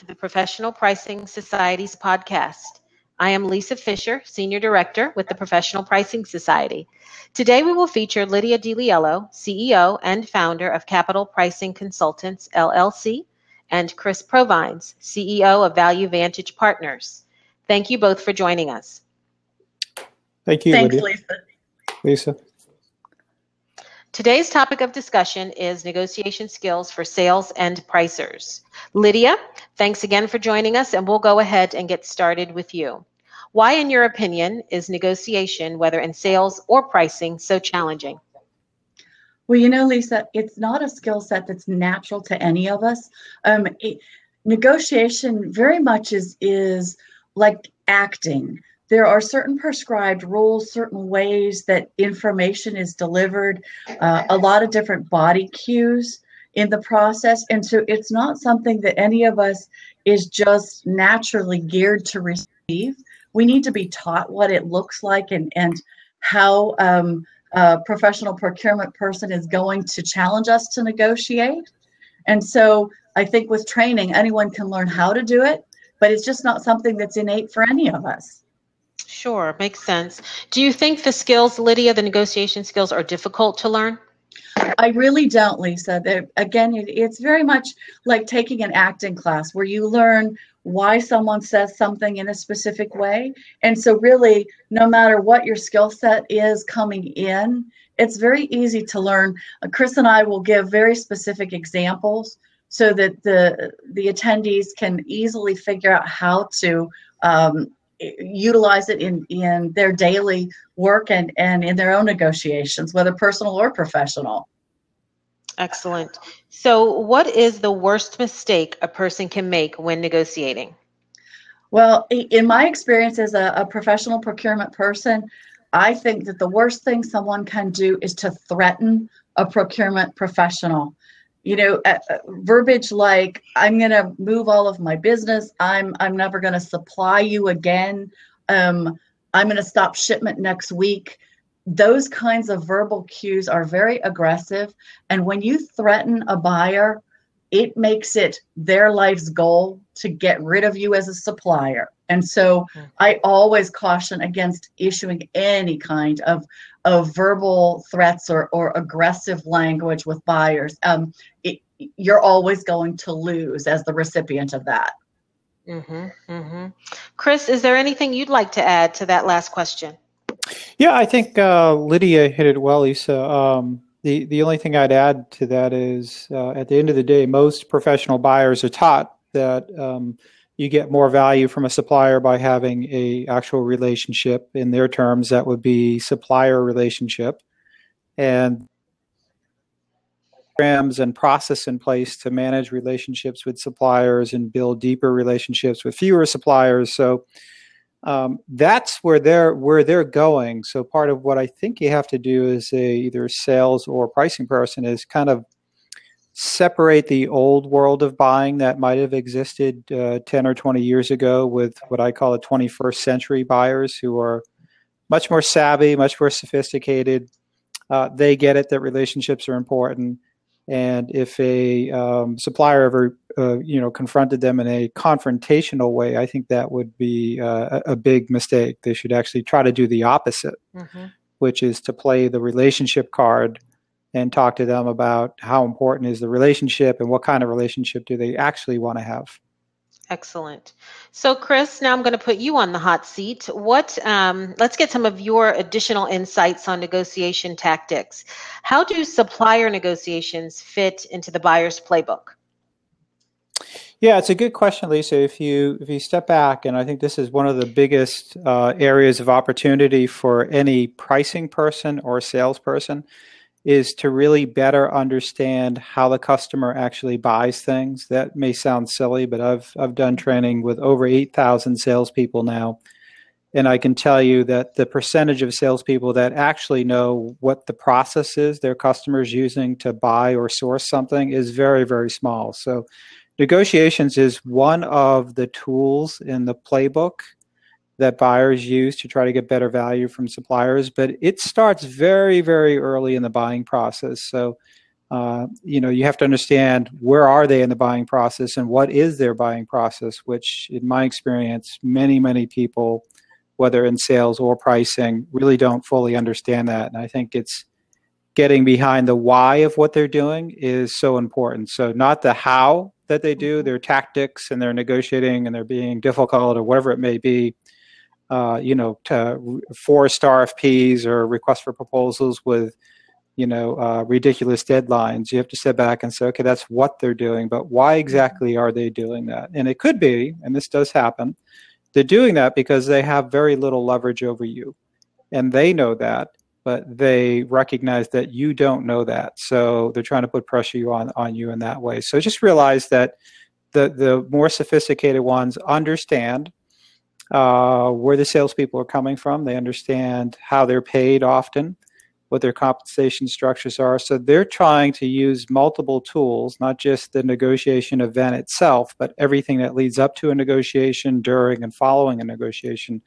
to the Professional Pricing Society's podcast. I am Lisa Fisher, Senior Director with the Professional Pricing Society. Today we will feature Lydia DiLiello, CEO and founder of Capital Pricing Consultants, LLC, and Chris Provines, CEO of Value Vantage Partners. Thank you both for joining us. Thank you, Thanks, Lydia. Lisa. Lisa. Today's topic of discussion is negotiation skills for sales and pricers. Lydia, thanks again for joining us, and we'll go ahead and get started with you. Why, in your opinion, is negotiation, whether in sales or pricing, so challenging? Well, you know, Lisa, it's not a skill set that's natural to any of us. Um, it, negotiation very much is is like acting. There are certain prescribed rules, certain ways that information is delivered, uh, a lot of different body cues in the process. And so it's not something that any of us is just naturally geared to receive. We need to be taught what it looks like and, and how um, a professional procurement person is going to challenge us to negotiate. And so I think with training, anyone can learn how to do it, but it's just not something that's innate for any of us. Sure, makes sense. Do you think the skills, Lydia, the negotiation skills, are difficult to learn? I really don't, Lisa. They're, again, it's very much like taking an acting class where you learn why someone says something in a specific way. And so, really, no matter what your skill set is coming in, it's very easy to learn. Uh, Chris and I will give very specific examples so that the the attendees can easily figure out how to um, utilize it in in their daily work and and in their own negotiations whether personal or professional Excellent. So, what is the worst mistake a person can make when negotiating? well in my experience as a, a professional procurement person i think that the worst thing someone can do is to threaten a procurement professional you know uh, uh, verbiage like i'm going to move all of my business. I'm i'm never going to supply you again. Um, i'm going to stop shipment next week. Those kinds of verbal cues are very aggressive and when you threaten a buyer it makes it their life's goal to get rid of you as a supplier and so Mhm. i always caution against issuing any kind of of verbal threats or, or aggressive language with buyers, um, it, you're always going to lose as the recipient of that. Mm-hmm, mm-hmm. Chris, is there anything you'd like to add to that last question? Yeah, I think uh, Lydia hit it well, Lisa. Um, the the only thing I'd add to that is, uh, at the end of the day, most professional buyers are taught that um, you get more value from a supplier by having a actual relationship. In their terms, that would be supplier relationship, and programs and process in place to manage relationships with suppliers and build deeper relationships with fewer suppliers. So um, that's where they're where they're going. So part of what I think you have to do as a either sales or pricing person is kind of separate the old world of buying that might have existed uh, 10 or 20 years ago with what I call the 21st century buyers who are much more savvy, much more sophisticated. Uh, they get it that relationships are important. And if a um, supplier ever, uh, you know, confronted them in a confrontational way, I think that would be uh, a big mistake. They should actually try to do the opposite, hmm which is to play the relationship card and talk to them about how important is the relationship and what kind of relationship do they actually want to have. Excellent. So, Chris, now I'm going to put you on the hot seat. What? Um, let's get some of your additional insights on negotiation tactics. How do supplier negotiations fit into the buyer's playbook? Yeah, it's a good question, Lisa. If you if you step back, and I think this is one of the biggest uh, areas of opportunity for any pricing person or salesperson, is to really better understand how the customer actually buys things. That may sound silly, but I've I've done training with over eight thousand salespeople now, and I can tell you that the percentage of salespeople that actually know what the process is their customers using to buy or source something is very very small. So negotiations is one of the tools in the playbook that buyers use to try to get better value from suppliers but it starts very very early in the buying process so uh, you know, you have to understand where are they in the buying process and what is their buying process, which, in my experience, many, many people, whether in sales or pricing, really don't fully understand that. And I think it's getting behind the why of what they're doing is so important. So, not the how that they do, their tactics and their negotiating and they're being difficult or whatever it may be. Uh, you know, to forced RFPs or requests for proposals with you know uh, ridiculous deadlines. You have to step back and say okay that's what they're doing but why mm-hmm. exactly are they doing that? And it could be and this does happen they're doing that because they have very little leverage over you. And they know that but they recognize that you don't know that. So they're trying to put pressure on on you in that way. So just realize that the the more sophisticated ones understand uh, where the salespeople are coming from. They understand how they're paid often what their compensation structures are. So they're trying to use multiple tools, not just the negotiation event itself, but everything that leads up to a negotiation, during and following a negotiation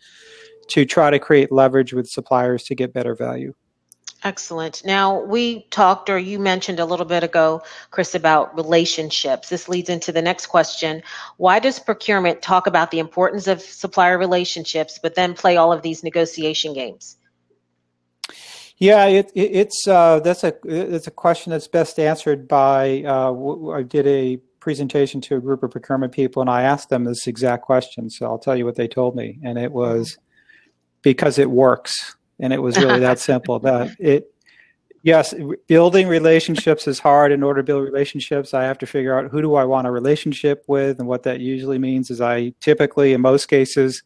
to try to create leverage with suppliers to get better value. Excellent. Now, we talked, or you mentioned a little bit ago, Chris, about relationships. This leads into the next question. Why does procurement talk about the importance of supplier relationships, but then play all of these negotiation games? Yeah, it, it, it's uh, that's a it's a question that's best answered by. Uh, I did a presentation to a group of procurement people, and I asked them this exact question. So I'll tell you what they told me, and it was because it works, and it was really that simple. That it yes, building relationships is hard. In order to build relationships, I have to figure out who do I want a relationship with, and what that usually means is I typically, in most cases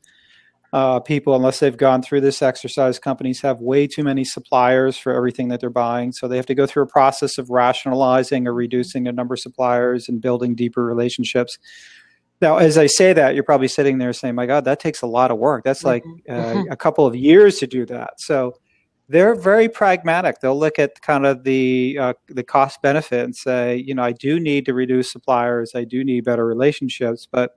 uh, people, unless they've gone through this exercise, companies have way too many suppliers for everything that they're buying. So they have to go through a process of rationalizing or reducing the number of suppliers and building deeper relationships. Now, as I say that, you're probably sitting there saying, "My God, that takes a lot of work. That's like mm-hmm. uh, mm-hmm. a couple of years to do that." So they're very pragmatic. They'll look at kind of the uh, the cost benefit and say, you know, I do need to reduce suppliers. I do need better relationships, but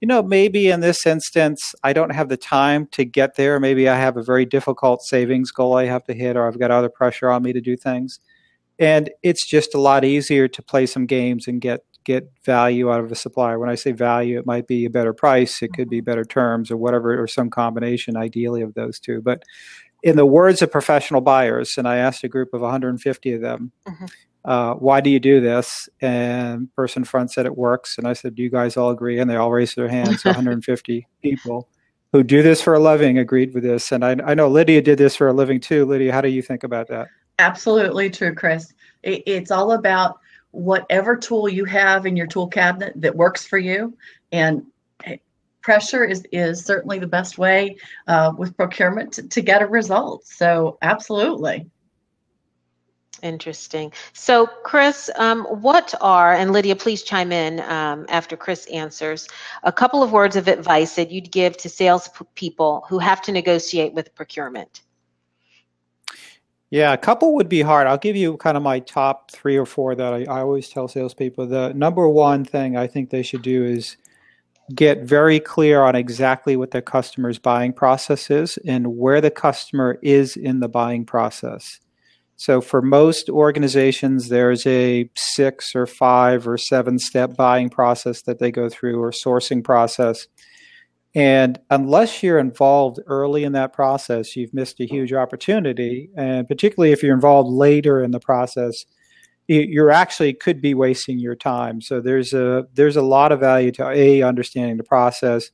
you know, maybe in this instance, I don't have the time to get there. Maybe I have a very difficult savings goal I have to hit, or I've got other pressure on me to do things. And it's just a lot easier to play some games and get get value out of a supplier. When I say value, it might be a better price, it could be better terms, or whatever, or some combination, ideally, of those two. But in the words of professional buyers, and I asked a group of 150 of them, mm-hmm uh, why do you do this? And person front said it works. And I said, do you guys all agree? And they all raised their hands. 150 people who do this for a living agreed with this. And I, I, know Lydia did this for a living too. Lydia, how do you think about that? Absolutely true, Chris. It, it's all about whatever tool you have in your tool cabinet that works for you. And pressure is, is certainly the best way uh, with procurement to, to get a result. So, absolutely. Interesting. So, Chris, um, what are, and Lydia, please chime in um, after Chris answers, a couple of words of advice that you'd give to salespeople who have to negotiate with procurement? Yeah, a couple would be hard. I'll give you kind of my top three or four that I, I always tell salespeople. The number one thing I think they should do is get very clear on exactly what the customer's buying process is and where the customer is in the buying process. So for most organizations, there's a six or five or seven step buying process that they go through or sourcing process. And unless you're involved early in that process, you've missed a huge opportunity. And particularly if you're involved later in the process, you're actually could be wasting your time. So there's a there's a lot of value to a understanding the process.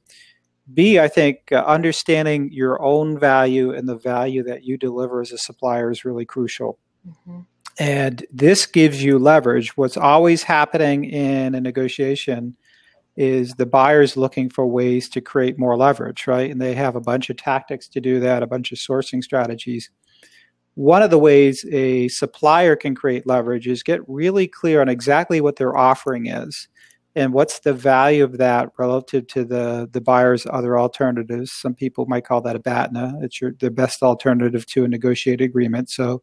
B, I think uh, understanding your own value and the value that you deliver as a supplier is really crucial. Mm-hmm. And this gives you leverage. What's always happening in a negotiation is the buyer's looking for ways to create more leverage, right? And they have a bunch of tactics to do that, a bunch of sourcing strategies. One of the ways a supplier can create leverage is get really clear on exactly what their offering is and what's the value of that relative to the the buyer's other alternatives some people might call that a BATNA it's your the best alternative to a negotiated agreement so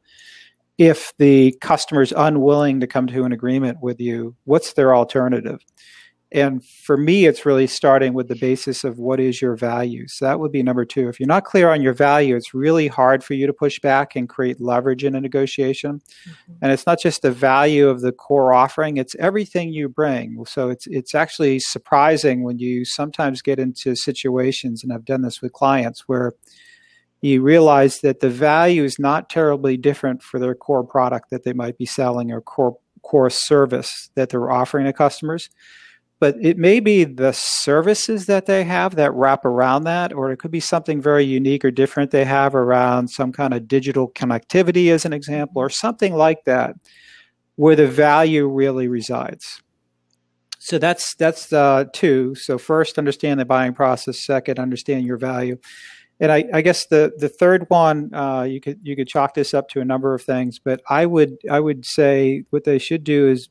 if the customer's unwilling to come to an agreement with you what's their alternative and for me, it's really starting with the basis of what is your value. So that would be number two. If you're not clear on your value, it's really hard for you to push back and create leverage in a negotiation. Mm-hmm. And it's not just the value of the core offering; it's everything you bring. So it's it's actually surprising when you sometimes get into situations, and I've done this with clients where you realize that the value is not terribly different for their core product that they might be selling or core core service that they're offering to customers but it may be the services that they have that wrap around that, or it could be something very unique or different they have around some kind of digital connectivity, as an example, or something like that, where the value really resides. So that's that's uh, two. So first, understand the buying process. Second, understand your value. And I, I guess the, the third one, uh, you could you could chalk this up to a number of things, but I would I would say what they should do is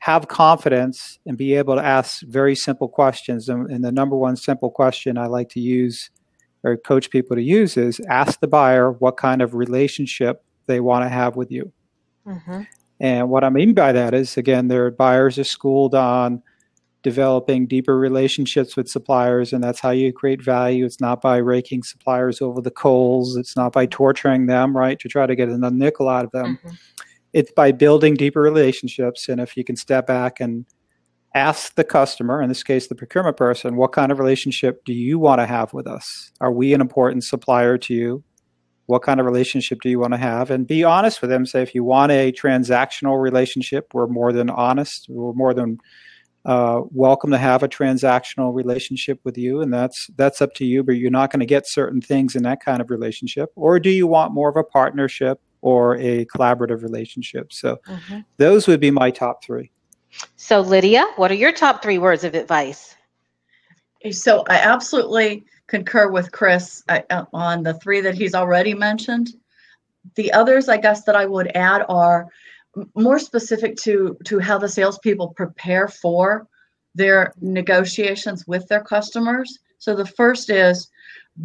have confidence and be able to ask very simple questions. And, and, the number one simple question I like to use or coach people to use is ask the buyer what kind of relationship they want to have with you. Mm-hmm. And what I mean by that is, again, their buyers are schooled on developing deeper relationships with suppliers, and that's how you create value. It's not by raking suppliers over the coals, it's not by torturing them, right, to try to get another nickel out of them. Mm-hmm it's by building deeper relationships. And if you can step back and ask the customer, in this case, the procurement person, what kind of relationship do you want to have with us? Are we an important supplier to you? What kind of relationship do you want to have? And be honest with them. Say, if you want a transactional relationship, we're more than honest. We're more than uh, welcome to have a transactional relationship with you, and that's that's up to you. But you're not going to get certain things in that kind of relationship. Or do you want more of a partnership? Or a collaborative relationship. So mm-hmm. those would be my top three. So, Lydia, what are your top three words of advice? So, I absolutely concur with Chris uh, uh, on the three that he's already mentioned. The others, I guess, that I would add are more specific to to how the salespeople prepare for their negotiations with their customers. So the first is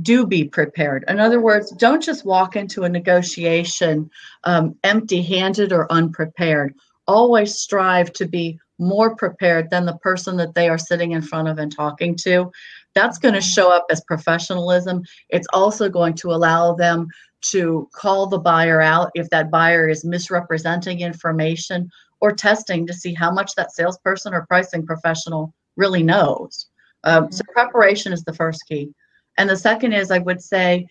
do be prepared. In other words, don't just walk into a negotiation um, empty handed or unprepared. Always strive to be more prepared than the person that they are sitting in front of and talking to. That's going to show up as professionalism. It's also going to allow them to call the buyer out if that buyer is misrepresenting information or testing to see how much that salesperson or pricing professional really knows. Um, so, preparation is the first key. And the second is I would say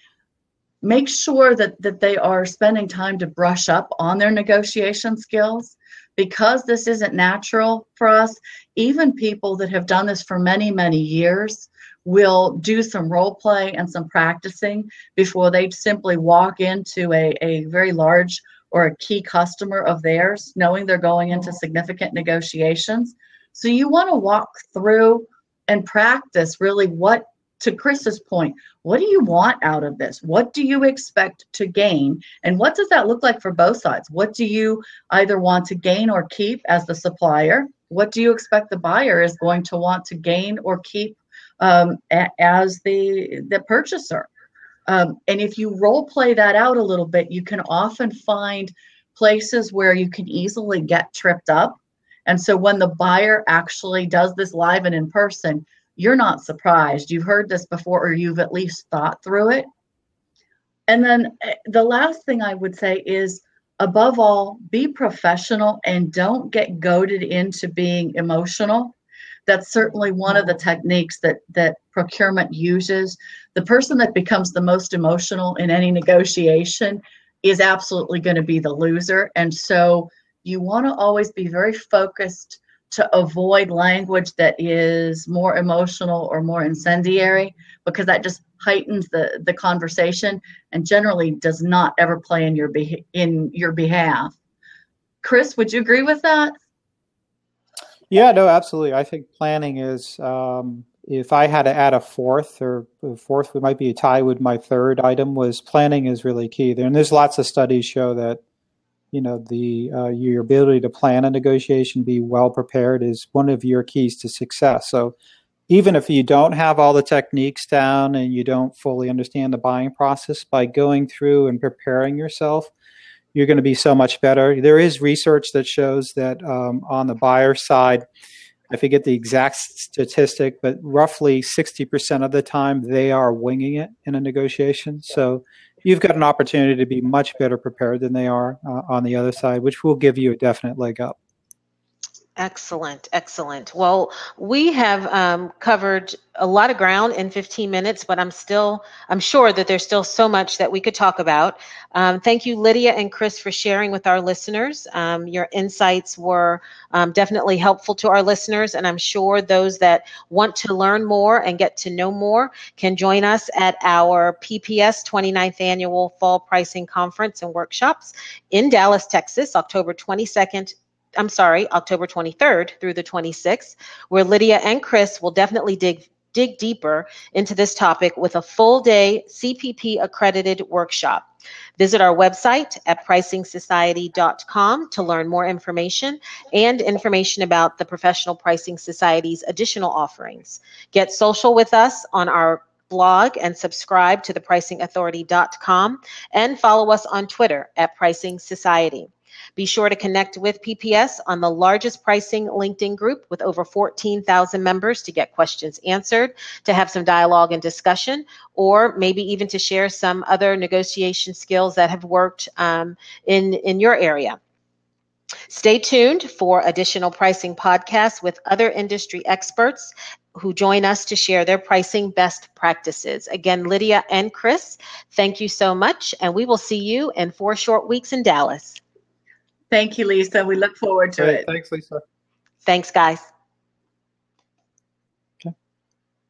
make sure that that they are spending time to brush up on their negotiation skills because this isn't natural for us. Even people that have done this for many, many years will do some role play and some practicing before they simply walk into a, a very large or a key customer of theirs, knowing they're going into significant negotiations. So you want to walk through and practice really what to Chris's point, what do you want out of this? What do you expect to gain? And what does that look like for both sides? What do you either want to gain or keep as the supplier? What do you expect the buyer is going to want to gain or keep um, a- as the the purchaser? Um, and if you role play that out a little bit, you can often find places where you can easily get tripped up. And so when the buyer actually does this live and in person, you're not surprised. You've heard this before, or you've at least thought through it. And then eh, the last thing I would say is above all, be professional and don't get goaded into being emotional. That's certainly one of the techniques that, that procurement uses. The person that becomes the most emotional in any negotiation is absolutely going to be the loser. And so you want to always be very focused to avoid language that is more emotional or more incendiary because that just heightens the the conversation and generally does not ever play in your be- in your behalf. Chris, would you agree with that? Yeah, no, absolutely. I think planning is. Um, if I had to add a fourth or fourth, it might be a tie with my third item. Was planning is really key there, and there's lots of studies show that you know the uh, your ability to plan a negotiation be well prepared is one of your keys to success so even if you don't have all the techniques down and you don't fully understand the buying process by going through and preparing yourself you're going to be so much better there is research that shows that um, on the buyer side I forget the exact statistic, but roughly 60% of the time they are winging it in a negotiation. So you've got an opportunity to be much better prepared than they are uh, on the other side, which will give you a definite leg up. Excellent, excellent. Well, we have um, covered a lot of ground in 15 minutes, but I'm still, I'm sure that there's still so much that we could talk about. Um, thank you, Lydia and Chris, for sharing with our listeners. Um, your insights were um, definitely helpful to our listeners, and I'm sure those that want to learn more and get to know more can join us at our PPS 29th Annual Fall Pricing Conference and Workshops in Dallas, Texas, October 22nd I'm sorry, October 23rd through the 26th, where Lydia and Chris will definitely dig dig deeper into this topic with a full day CPP accredited workshop. Visit our website at pricingsociety.com to learn more information and information about the Professional Pricing Society's additional offerings. Get social with us on our blog and subscribe to thepricingauthority.com and follow us on Twitter at Pricing Society. Be sure to connect with PPS on the largest pricing LinkedIn group with over 14,000 members to get questions answered, to have some dialogue and discussion, or maybe even to share some other negotiation skills that have worked um, in, in your area. Stay tuned for additional pricing podcasts with other industry experts who join us to share their pricing best practices. Again, Lydia and Chris, thank you so much, and we will see you in four short weeks in Dallas. Thank you, Lisa. We look forward to Great. it. Thanks, Lisa. Thanks, guys.